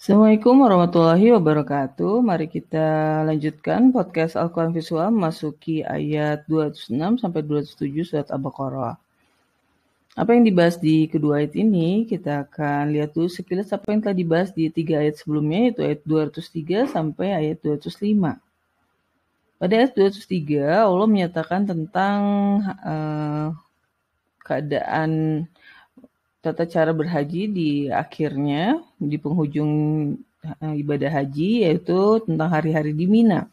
Assalamualaikum warahmatullahi wabarakatuh. Mari kita lanjutkan podcast Al-Quran Visual memasuki ayat 206 sampai 207 surat Al-Baqarah. Apa yang dibahas di kedua ayat ini, kita akan lihat dulu sekilas apa yang telah dibahas di tiga ayat sebelumnya, yaitu ayat 203 sampai ayat 205. Pada ayat 203, Allah menyatakan tentang uh, keadaan tata cara berhaji di akhirnya di penghujung uh, ibadah haji yaitu tentang hari-hari di Mina.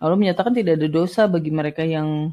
Allah menyatakan tidak ada dosa bagi mereka yang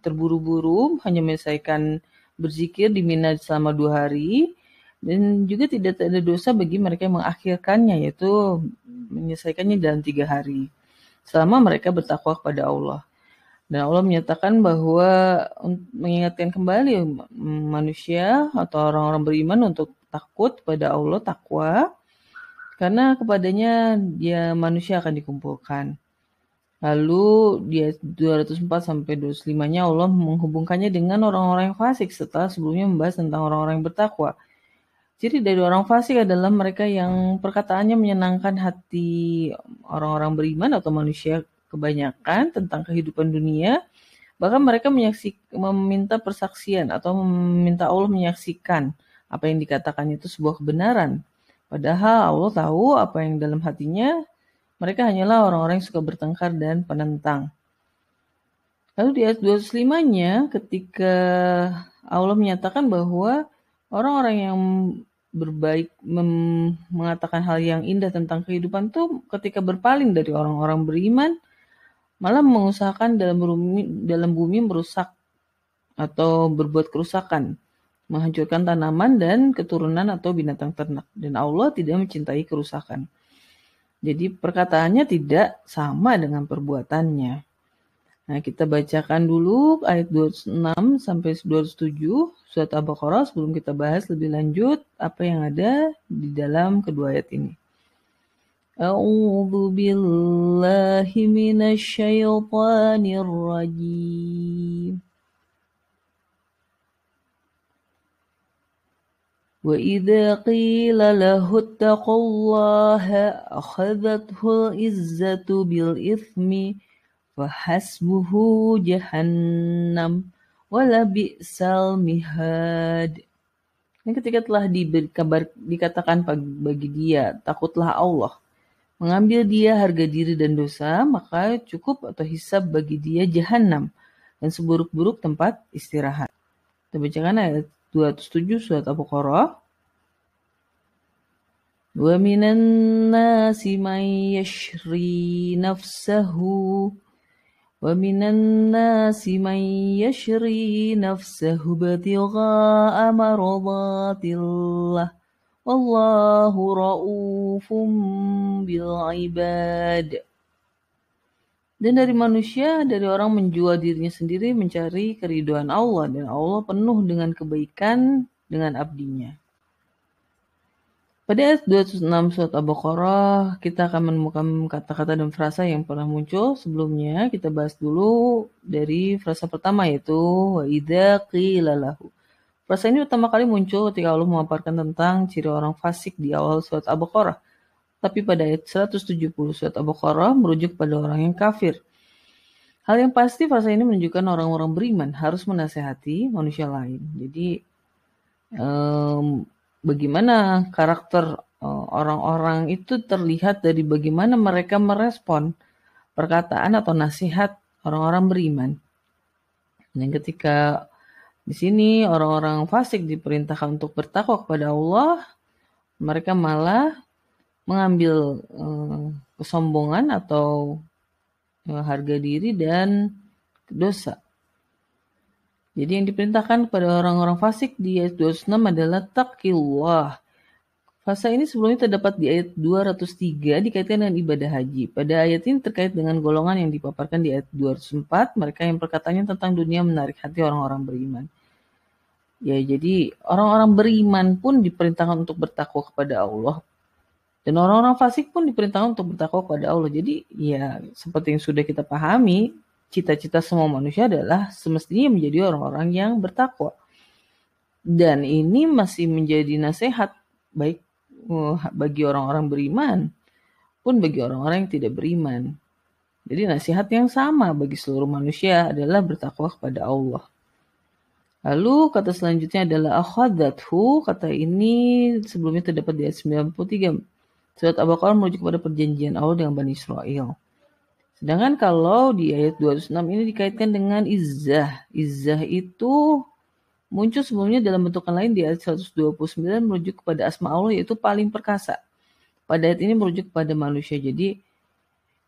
terburu-buru hanya menyelesaikan berzikir di Mina selama dua hari dan juga tidak ada dosa bagi mereka yang mengakhirkannya yaitu menyelesaikannya dalam tiga hari selama mereka bertakwa kepada Allah. Dan Allah menyatakan bahwa mengingatkan kembali manusia atau orang-orang beriman untuk takut pada Allah, takwa, karena kepadanya dia manusia akan dikumpulkan. Lalu dia 204 sampai 205-nya Allah menghubungkannya dengan orang-orang yang fasik setelah sebelumnya membahas tentang orang-orang yang bertakwa. Jadi dari orang fasik adalah mereka yang perkataannya menyenangkan hati orang-orang beriman atau manusia kebanyakan tentang kehidupan dunia, bahkan mereka menyaksik, meminta persaksian atau meminta Allah menyaksikan apa yang dikatakan itu sebuah kebenaran. Padahal Allah tahu apa yang dalam hatinya, mereka hanyalah orang-orang yang suka bertengkar dan penentang. Lalu di ayat 25-nya ketika Allah menyatakan bahwa orang-orang yang berbaik mengatakan hal yang indah tentang kehidupan itu ketika berpaling dari orang-orang beriman malah mengusahakan dalam bumi, dalam bumi merusak atau berbuat kerusakan, menghancurkan tanaman dan keturunan atau binatang ternak. Dan Allah tidak mencintai kerusakan. Jadi perkataannya tidak sama dengan perbuatannya. Nah, kita bacakan dulu ayat 26 sampai 27 surat Al-Baqarah sebelum kita bahas lebih lanjut apa yang ada di dalam kedua ayat ini. أعوذ بالله من الشيطان الرجيم وإذا قيل له اتقوا الله أخذته العزة بالإثم فحسبه جهنم ولبئس المهاد Dan ketika telah diberi kabar dikatakan bagi dia, takutlah Allah mengambil dia harga diri dan dosa, maka cukup atau hisab bagi dia jahanam dan seburuk-buruk tempat istirahat. Kita bacakan ayat 207 surat Al-Baqarah. Wa minan nasi man yashri nafsahu wa minan nasi man yashri nafsahu batigha'a Wallahu ra'ufum bil. Dan dari manusia, dari orang menjual dirinya sendiri mencari keriduan Allah. Dan Allah penuh dengan kebaikan dengan abdinya. Pada ayat 206 surat Al-Baqarah, kita akan menemukan kata-kata dan frasa yang pernah muncul sebelumnya. Kita bahas dulu dari frasa pertama yaitu wa idza qila. Frasa ini pertama kali muncul ketika Allah memaparkan tentang ciri orang fasik di awal surat Al-Baqarah. Tapi pada ayat 170 surat Al-Baqarah merujuk pada orang yang kafir. Hal yang pasti frasa ini menunjukkan orang-orang beriman harus menasehati manusia lain. Jadi um, bagaimana karakter eh, orang-orang itu terlihat dari bagaimana mereka merespon perkataan atau nasihat orang-orang beriman. Dan ketika di sini orang-orang fasik diperintahkan untuk bertakwa kepada Allah, mereka malah mengambil uh, kesombongan atau uh, harga diri dan dosa. Jadi yang diperintahkan kepada orang-orang fasik di ayat 26 adalah takillah. Fasa ini sebelumnya terdapat di ayat 203 dikaitkan dengan ibadah haji. Pada ayat ini terkait dengan golongan yang dipaparkan di ayat 204, mereka yang perkataannya tentang dunia menarik hati orang-orang beriman. Ya, jadi orang-orang beriman pun diperintahkan untuk bertakwa kepada Allah. Dan orang-orang fasik pun diperintahkan untuk bertakwa kepada Allah. Jadi, ya seperti yang sudah kita pahami, cita-cita semua manusia adalah semestinya menjadi orang-orang yang bertakwa. Dan ini masih menjadi nasihat baik uh, bagi orang-orang beriman pun bagi orang-orang yang tidak beriman. Jadi nasihat yang sama bagi seluruh manusia adalah bertakwa kepada Allah. Lalu kata selanjutnya adalah akhadathu. Kata ini sebelumnya terdapat di ayat 93. Surat Al-Baqarah merujuk kepada perjanjian Allah dengan Bani Israel. Sedangkan kalau di ayat 206 ini dikaitkan dengan izzah. Izzah itu muncul sebelumnya dalam bentukan lain di ayat 129 merujuk kepada asma Allah yaitu paling perkasa. Pada ayat ini merujuk kepada manusia. Jadi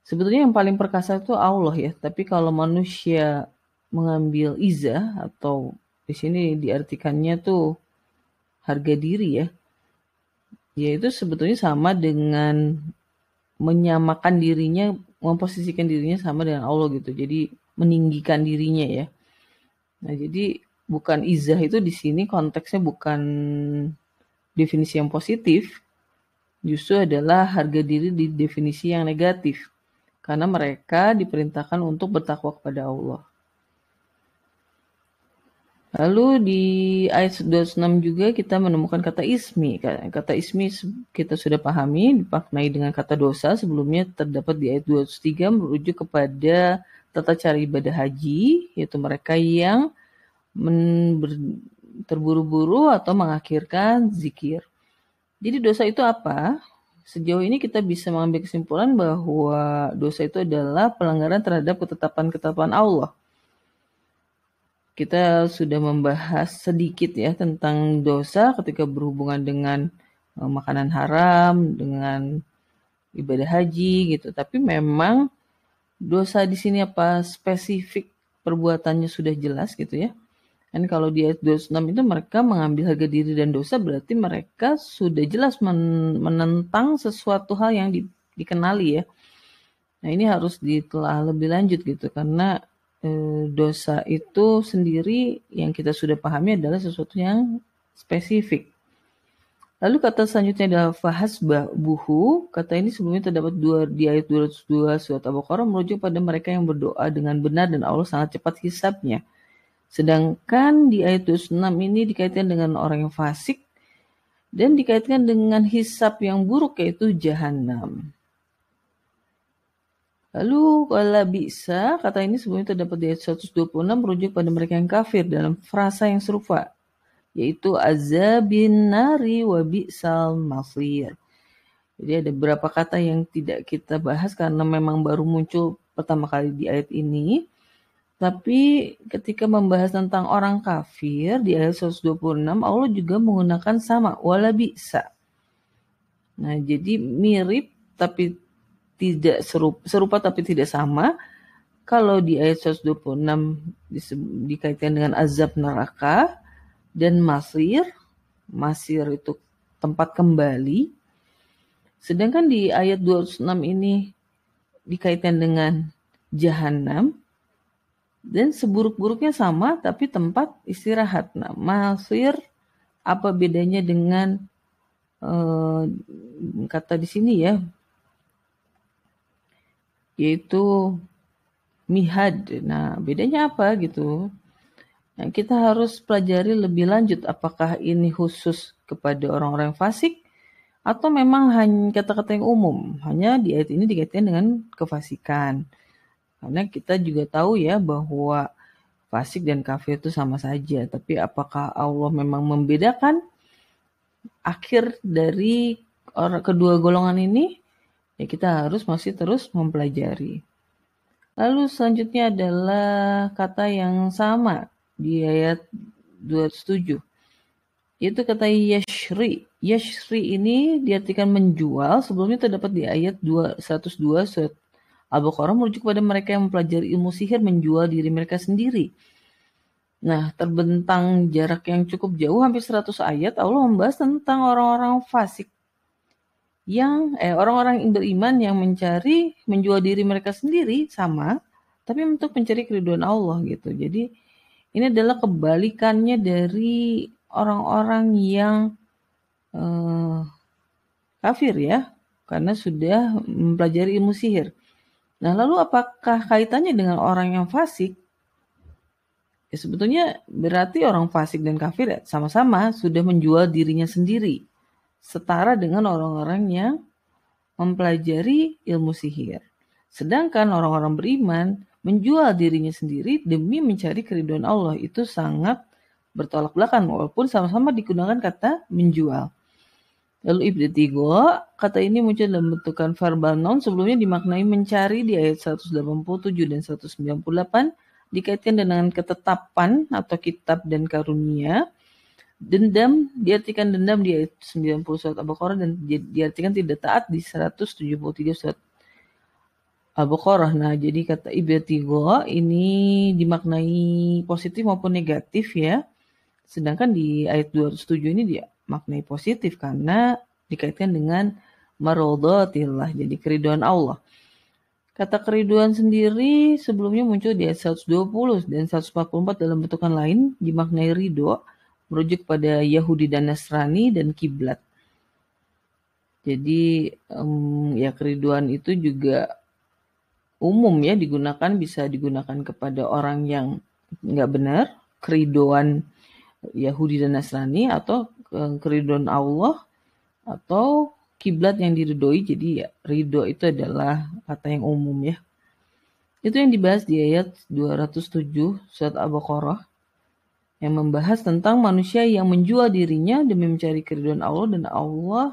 sebetulnya yang paling perkasa itu Allah ya. Tapi kalau manusia mengambil izzah atau di sini diartikannya tuh harga diri ya. Yaitu sebetulnya sama dengan menyamakan dirinya, memposisikan dirinya sama dengan Allah gitu. Jadi meninggikan dirinya ya. Nah, jadi bukan izah itu di sini konteksnya bukan definisi yang positif, justru adalah harga diri di definisi yang negatif. Karena mereka diperintahkan untuk bertakwa kepada Allah. Lalu di ayat 26 juga kita menemukan kata ismi. Kata ismi kita sudah pahami dipaknai dengan kata dosa. Sebelumnya terdapat di ayat 23 merujuk kepada tata cara ibadah haji, yaitu mereka yang terburu-buru atau mengakhirkan zikir. Jadi dosa itu apa? Sejauh ini kita bisa mengambil kesimpulan bahwa dosa itu adalah pelanggaran terhadap ketetapan-ketetapan Allah kita sudah membahas sedikit ya tentang dosa ketika berhubungan dengan uh, makanan haram, dengan ibadah haji gitu. Tapi memang dosa di sini apa spesifik perbuatannya sudah jelas gitu ya. Dan kalau di ayat 26 itu mereka mengambil harga diri dan dosa berarti mereka sudah jelas men menentang sesuatu hal yang di dikenali ya. Nah ini harus ditelah lebih lanjut gitu karena Eh, dosa itu sendiri yang kita sudah pahami adalah sesuatu yang spesifik. Lalu kata selanjutnya adalah fahas buhu. Kata ini sebelumnya terdapat dua, di ayat 202 surat Al-Baqarah merujuk pada mereka yang berdoa dengan benar dan Allah sangat cepat hisapnya. Sedangkan di ayat 26 ini dikaitkan dengan orang yang fasik dan dikaitkan dengan hisap yang buruk yaitu jahanam. Lalu kalau bisa, kata ini sebelumnya terdapat di ayat 126 merujuk pada mereka yang kafir dalam frasa yang serupa, yaitu azabin nari wa bi'sal masir. Jadi ada beberapa kata yang tidak kita bahas karena memang baru muncul pertama kali di ayat ini. Tapi ketika membahas tentang orang kafir di ayat 126, Allah juga menggunakan sama, wala bisa. Nah, jadi mirip tapi tidak serupa, serupa tapi tidak sama. Kalau di ayat 126 dikaitkan dengan azab neraka dan masir, masir itu tempat kembali. Sedangkan di ayat 206 ini dikaitkan dengan jahanam dan seburuk-buruknya sama tapi tempat istirahat. Nah, masir apa bedanya dengan uh, kata di sini ya yaitu mihad. Nah, bedanya apa gitu? Nah, kita harus pelajari lebih lanjut apakah ini khusus kepada orang-orang fasik atau memang hanya kata-kata yang umum. Hanya di ayat ini dikaitkan dengan kefasikan. Karena kita juga tahu ya bahwa fasik dan kafir itu sama saja. Tapi apakah Allah memang membedakan akhir dari kedua golongan ini? Ya kita harus masih terus mempelajari. Lalu selanjutnya adalah kata yang sama di ayat 27. Yaitu kata yashri. Yashri ini diartikan menjual. Sebelumnya terdapat di ayat 102 surat Al-Baqarah merujuk kepada mereka yang mempelajari ilmu sihir menjual diri mereka sendiri. Nah, terbentang jarak yang cukup jauh, hampir 100 ayat, Allah membahas tentang orang-orang fasik yang eh, orang-orang yang beriman yang mencari menjual diri mereka sendiri sama, tapi untuk mencari keriduan Allah gitu. Jadi ini adalah kebalikannya dari orang-orang yang eh, kafir ya, karena sudah mempelajari ilmu sihir. Nah, lalu apakah kaitannya dengan orang yang fasik? Ya sebetulnya berarti orang fasik dan kafir ya sama-sama sudah menjual dirinya sendiri setara dengan orang-orang yang mempelajari ilmu sihir. Sedangkan orang-orang beriman menjual dirinya sendiri demi mencari keriduan Allah itu sangat bertolak belakang walaupun sama-sama digunakan kata menjual. Lalu ibtigo, kata ini muncul dalam bentukan verbal noun sebelumnya dimaknai mencari di ayat 187 dan 198 dikaitkan dengan ketetapan atau kitab dan karunia. Dendam diartikan dendam di ayat 90 surat Al-Baqarah dan diartikan tidak taat di 173 surat Al-Baqarah. Nah, jadi kata ibtigo ini dimaknai positif maupun negatif ya. Sedangkan di ayat 207 ini dia maknai positif karena dikaitkan dengan marodatillah, jadi keriduan Allah. Kata keriduan sendiri sebelumnya muncul di ayat 120 dan 144 dalam bentukan lain dimaknai ridho, merujuk pada Yahudi dan Nasrani dan kiblat. Jadi um, ya keriduan itu juga umum ya digunakan bisa digunakan kepada orang yang nggak benar, keriduan Yahudi dan Nasrani atau keriduan Allah atau kiblat yang diridhoi. Jadi ya ridho itu adalah kata yang umum ya. Itu yang dibahas di ayat 207 surat Al-Baqarah yang membahas tentang manusia yang menjual dirinya demi mencari keriduan Allah dan Allah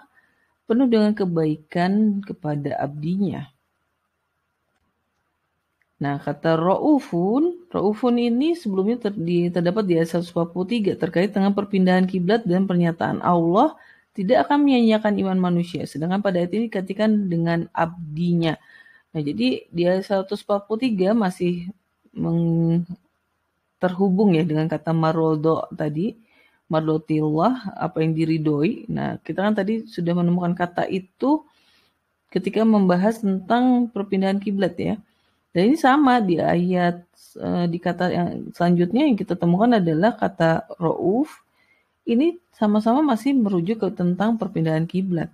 penuh dengan kebaikan kepada abdinya. Nah, kata Ra'ufun, Ra'ufun ini sebelumnya ter, di, terdapat di ayat 143 terkait dengan perpindahan kiblat dan pernyataan Allah tidak akan menyanyiakan iman manusia. Sedangkan pada ayat ini dikatakan dengan abdinya. Nah, jadi di ayat 143 masih meng, terhubung ya dengan kata marodo tadi. Mardotillah, apa yang diridoi. Nah, kita kan tadi sudah menemukan kata itu ketika membahas tentang perpindahan kiblat ya. Dan ini sama di ayat uh, di kata yang selanjutnya yang kita temukan adalah kata ro'uf. Ini sama-sama masih merujuk ke tentang perpindahan kiblat.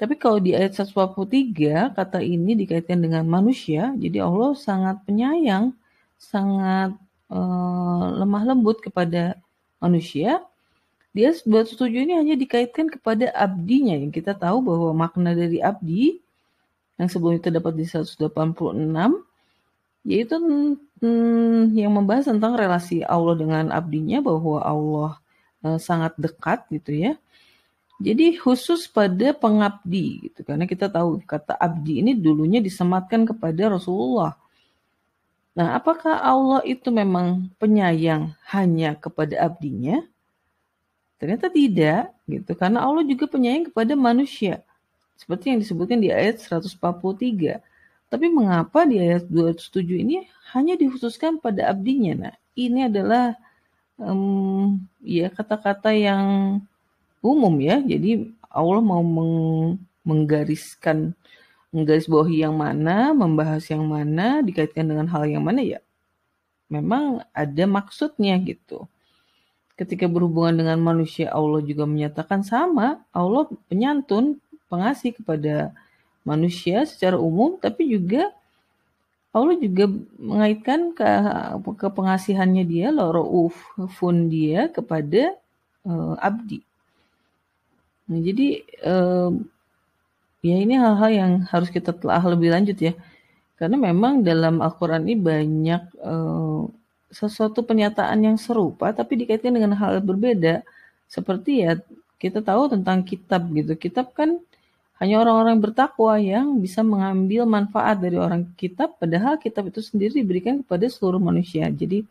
Tapi kalau di ayat 143 kata ini dikaitkan dengan manusia, jadi Allah sangat penyayang, sangat uh, lemah lembut kepada manusia. Dia setuju ini hanya dikaitkan kepada abdinya yang kita tahu bahwa makna dari abdi yang sebelumnya terdapat di 186 yaitu yang membahas tentang relasi Allah dengan abdinya bahwa Allah uh, sangat dekat gitu ya. Jadi khusus pada pengabdi gitu karena kita tahu kata abdi ini dulunya disematkan kepada Rasulullah. Nah, apakah Allah itu memang penyayang hanya kepada abdinya? Ternyata tidak gitu karena Allah juga penyayang kepada manusia. Seperti yang disebutkan di ayat 143. Tapi mengapa di ayat 207 ini hanya dikhususkan pada abdinya? Nah, ini adalah um, ya kata-kata yang umum ya. Jadi Allah mau meng menggariskan menggaris bawahi yang mana, membahas yang mana, dikaitkan dengan hal yang mana ya. Memang ada maksudnya gitu. Ketika berhubungan dengan manusia, Allah juga menyatakan sama. Allah penyantun, pengasih kepada manusia secara umum, tapi juga Allah juga mengaitkan ke, ke pengasihannya dia, fun dia kepada uh, abdi. Nah, jadi uh, ya ini hal-hal yang harus kita telah lebih lanjut ya, karena memang dalam Al-Quran ini banyak uh, sesuatu pernyataan yang serupa, tapi dikaitkan dengan hal berbeda. Seperti ya kita tahu tentang kitab gitu, kitab kan hanya orang-orang bertakwa yang bisa mengambil manfaat dari orang kitab, padahal kitab itu sendiri diberikan kepada seluruh manusia. Jadi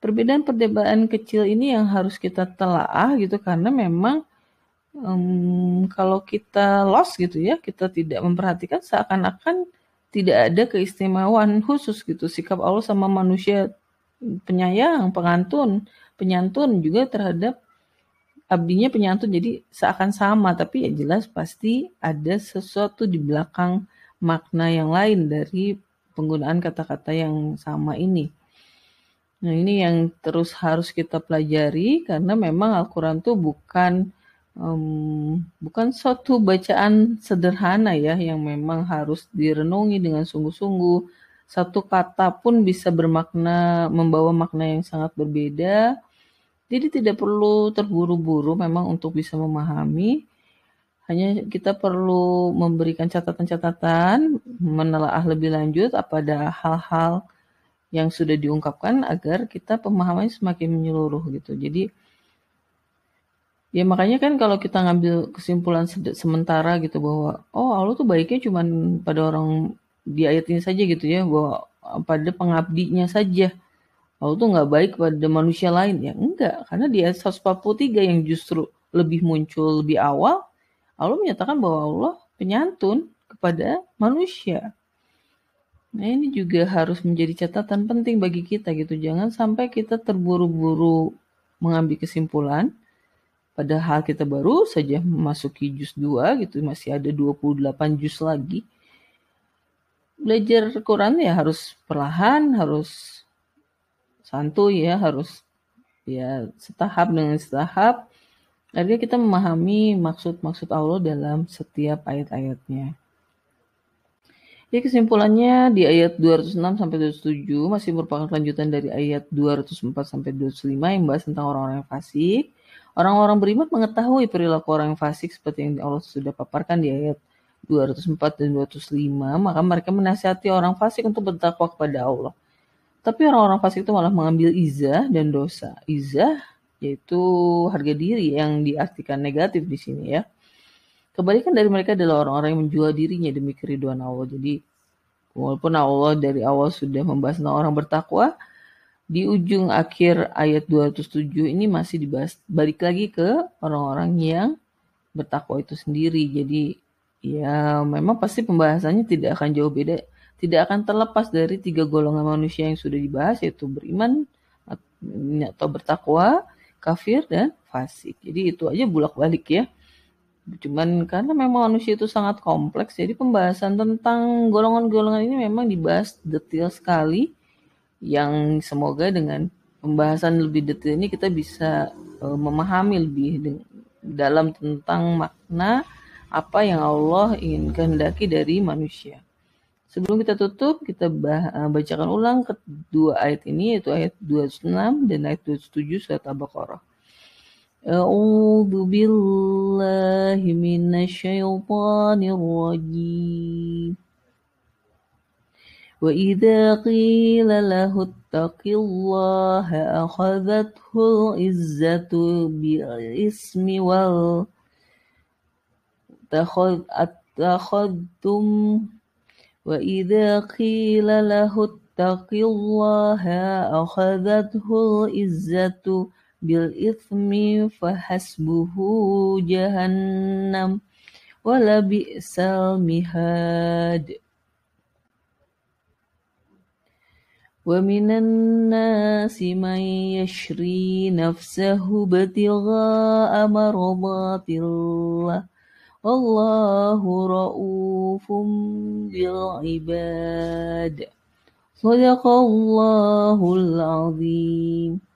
perbedaan-perbedaan kecil ini yang harus kita telaah gitu karena memang um, kalau kita lost gitu ya, kita tidak memperhatikan seakan-akan tidak ada keistimewaan khusus gitu sikap Allah sama manusia penyayang, pengantun, penyantun juga terhadap abdinya penyantun jadi seakan sama tapi ya jelas pasti ada sesuatu di belakang makna yang lain dari penggunaan kata-kata yang sama ini. Nah ini yang terus harus kita pelajari karena memang Al-Quran itu bukan um, bukan suatu bacaan sederhana ya yang memang harus direnungi dengan sungguh-sungguh. Satu kata pun bisa bermakna membawa makna yang sangat berbeda jadi tidak perlu terburu-buru memang untuk bisa memahami. Hanya kita perlu memberikan catatan-catatan, menelaah lebih lanjut pada hal-hal yang sudah diungkapkan agar kita pemahamannya semakin menyeluruh gitu. Jadi ya makanya kan kalau kita ngambil kesimpulan sementara gitu bahwa oh Allah tuh baiknya cuman pada orang di ayat ini saja gitu ya bahwa pada pengabdinya saja. Allah tuh nggak baik pada manusia lain ya enggak karena di ayat 143 yang justru lebih muncul lebih awal Allah menyatakan bahwa Allah penyantun kepada manusia. Nah ini juga harus menjadi catatan penting bagi kita gitu. Jangan sampai kita terburu-buru mengambil kesimpulan. Padahal kita baru saja memasuki juz 2 gitu. Masih ada 28 juz lagi. Belajar Quran ya harus perlahan, harus santuy ya, harus ya setahap dengan setahap Artinya kita memahami maksud-maksud Allah dalam setiap ayat-ayatnya. Jadi kesimpulannya di ayat 206 sampai 207 masih merupakan lanjutan dari ayat 204 sampai 205 yang membahas tentang orang-orang yang fasik. Orang-orang beriman mengetahui perilaku orang yang fasik seperti yang Allah sudah paparkan di ayat 204 dan 205, maka mereka menasihati orang fasik untuk bertakwa kepada Allah. Tapi orang-orang fasik itu malah mengambil izah dan dosa. Izah yaitu harga diri yang diartikan negatif di sini ya. Kebalikan dari mereka adalah orang-orang yang menjual dirinya demi keriduan Allah. Jadi walaupun Allah dari awal sudah membahas tentang orang bertakwa, di ujung akhir ayat 207 ini masih dibahas balik lagi ke orang-orang yang bertakwa itu sendiri. Jadi ya memang pasti pembahasannya tidak akan jauh beda, tidak akan terlepas dari tiga golongan manusia yang sudah dibahas yaitu beriman atau bertakwa, kafir dan fasik. Jadi itu aja bulak-balik ya. Cuman karena memang manusia itu sangat kompleks, jadi pembahasan tentang golongan-golongan ini memang dibahas detail sekali. Yang semoga dengan pembahasan lebih detail ini kita bisa uh, memahami lebih dalam tentang makna apa yang Allah ingin kehendaki dari manusia. Sebelum kita tutup, kita eh, bacakan ulang kedua ayat ini, yaitu ayat 26 dan ayat 27 surat Al-Baqarah. A'udzu billahi minasyaitonir rajim. وإذا قيل له اتق الله أخذته العزة بالإثم والتخذتم وإذا قيل له اتق الله أخذته العزة بالإثم فحسبه جهنم ولبئس المهاد. ومن الناس من يشري نفسه ابتغاء مرضات الله والله رؤوف بالعباد. صدق الله العظيم.